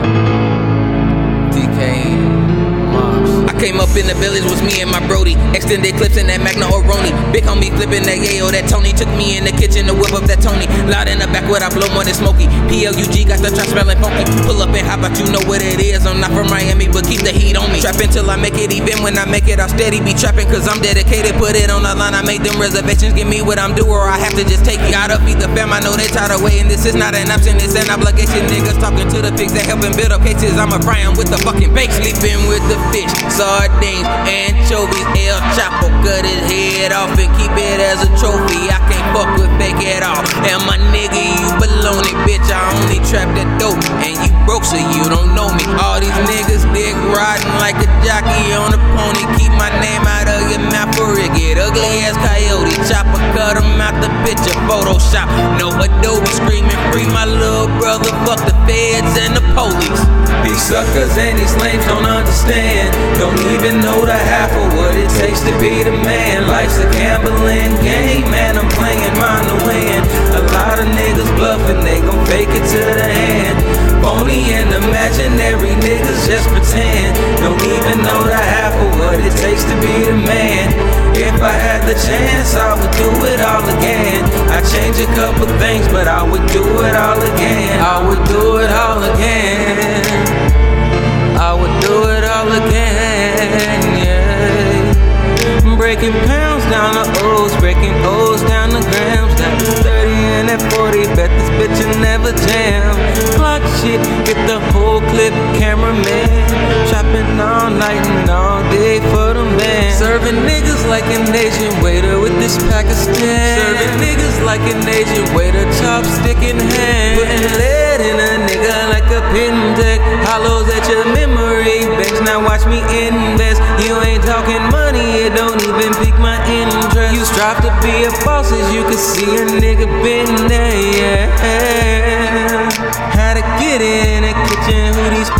now Came up in the village was me and my Brody. Extended clips in that Magna Oroni. Big homie flipping that yayo. That Tony took me in the kitchen to whip up that Tony. Loud in the back where I blow more than smoky. PLUG got the trap smelling funky. Pull up and hop out, you know what it is. I'm not from Miami, but keep the heat on me. Trapping till I make it, even when I make it, I'll steady be trapping. Cause I'm dedicated, put it on the line. I make them reservations, give me what I'm due, or I have to just take it. Gotta feed the fam, I know they tired of waiting. This is not an option, it's an obligation. Niggas talking to the pigs that helping build up cases. I'ma fry 'em with the fucking bake. Sleeping with the fish, sardines, anchovies. El Chapo cut his head off and keep it as a trophy. I can't fuck with fake at all. And my nigga, you baloney, bitch. I only trap that dope. And you broke, so you don't know me. All these niggas dick riding like a jockey on a pony. Keep my name out of your mouth or it get ugly as coyote. Chopper cut him out the picture, Photoshop. No Adobe screaming free my little brother. Fuck the feds and the police. These suckers and these lames don't understand. Don't even know the half of what it takes to be the man. Life's a gambling game, man. I'm playing mine to win. A lot of niggas bluffing, they gon' fake it to the end. Phony and imaginary niggas just pretend. Don't even know the half of what it takes to be the man. If I had the chance, I would do it all again. I change a couple things, but I would do it all again. I would night and all day for the man. Serving niggas like an Asian waiter with this Pakistan. Serving niggas like an Asian waiter, chopstick in hand. Putting lead in a nigga like a pin deck. Hollows at your memory banks. Now watch me invest. You ain't talking money, it don't even pique my interest. You strive to be a boss as you can see a nigga been there, yeah.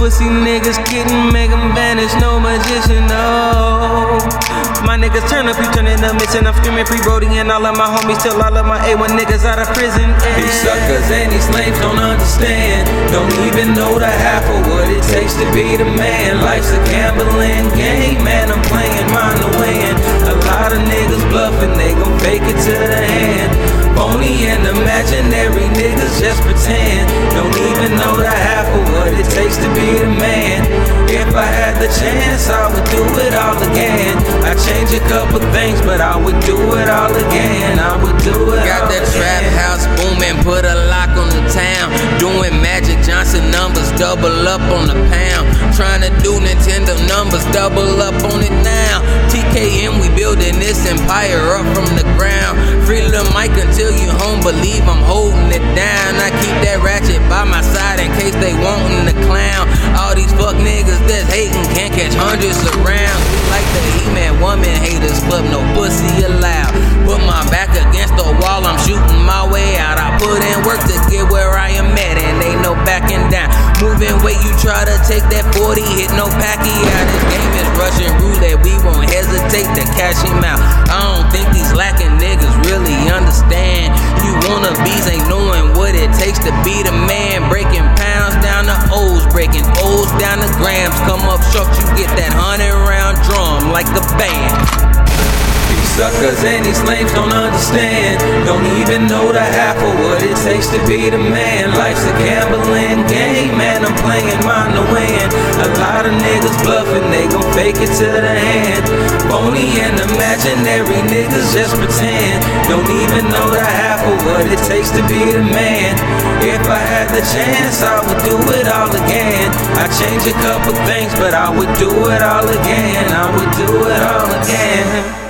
Pussy niggas kidding, make them vanish, no magician, no. My niggas turn up, you turning up, missing. I'm screaming free Brody and all of my homies till all of my A1 niggas out of prison. Yeah. These suckers and these slaves don't understand. Don't even know the half of what it takes to be the man. Life's a gambling game, man. I'm playing mine to win. A lot of niggas bluffing, they gon' fake it to the hand. Phony and imaginary niggas just pretend. Be the man. If I had the chance, I would do it all again. I change a couple things, but I would do it all again. I would do it Got all that trap again. house booming, put a lock on the town. Doing Magic Johnson numbers, double up on the pound. Trying to do Nintendo numbers, double up on it now. TKM, we building this empire up from the ground. Free Lil Mike until you home, believe I'm holding it down. I keep that ratchet by my side in case they wantin' niggas that's hating can't catch hundreds around. We like the He-Man woman haters but no pussy allowed. Put my back against the wall, I'm shooting my way out. I put in work to get where I am at, and ain't no backing down. Moving weight, you try to take that 40, hit no packy out. This game is Russian roulette, we won't hesitate to cash him out. I don't think these lacking niggas really understand. You wannabes ain't knowing what it takes to be the man. Like a band. These suckers and these lames don't understand. Don't even know the half of what it takes to be the man. Life's a gambling lot of niggas bluffing, they gon' fake it to the hand. Phony and imaginary niggas just pretend. Don't even know the half of what it takes to be the man. If I had the chance, I would do it all again. I change a couple things, but I would do it all again. I would do it all again.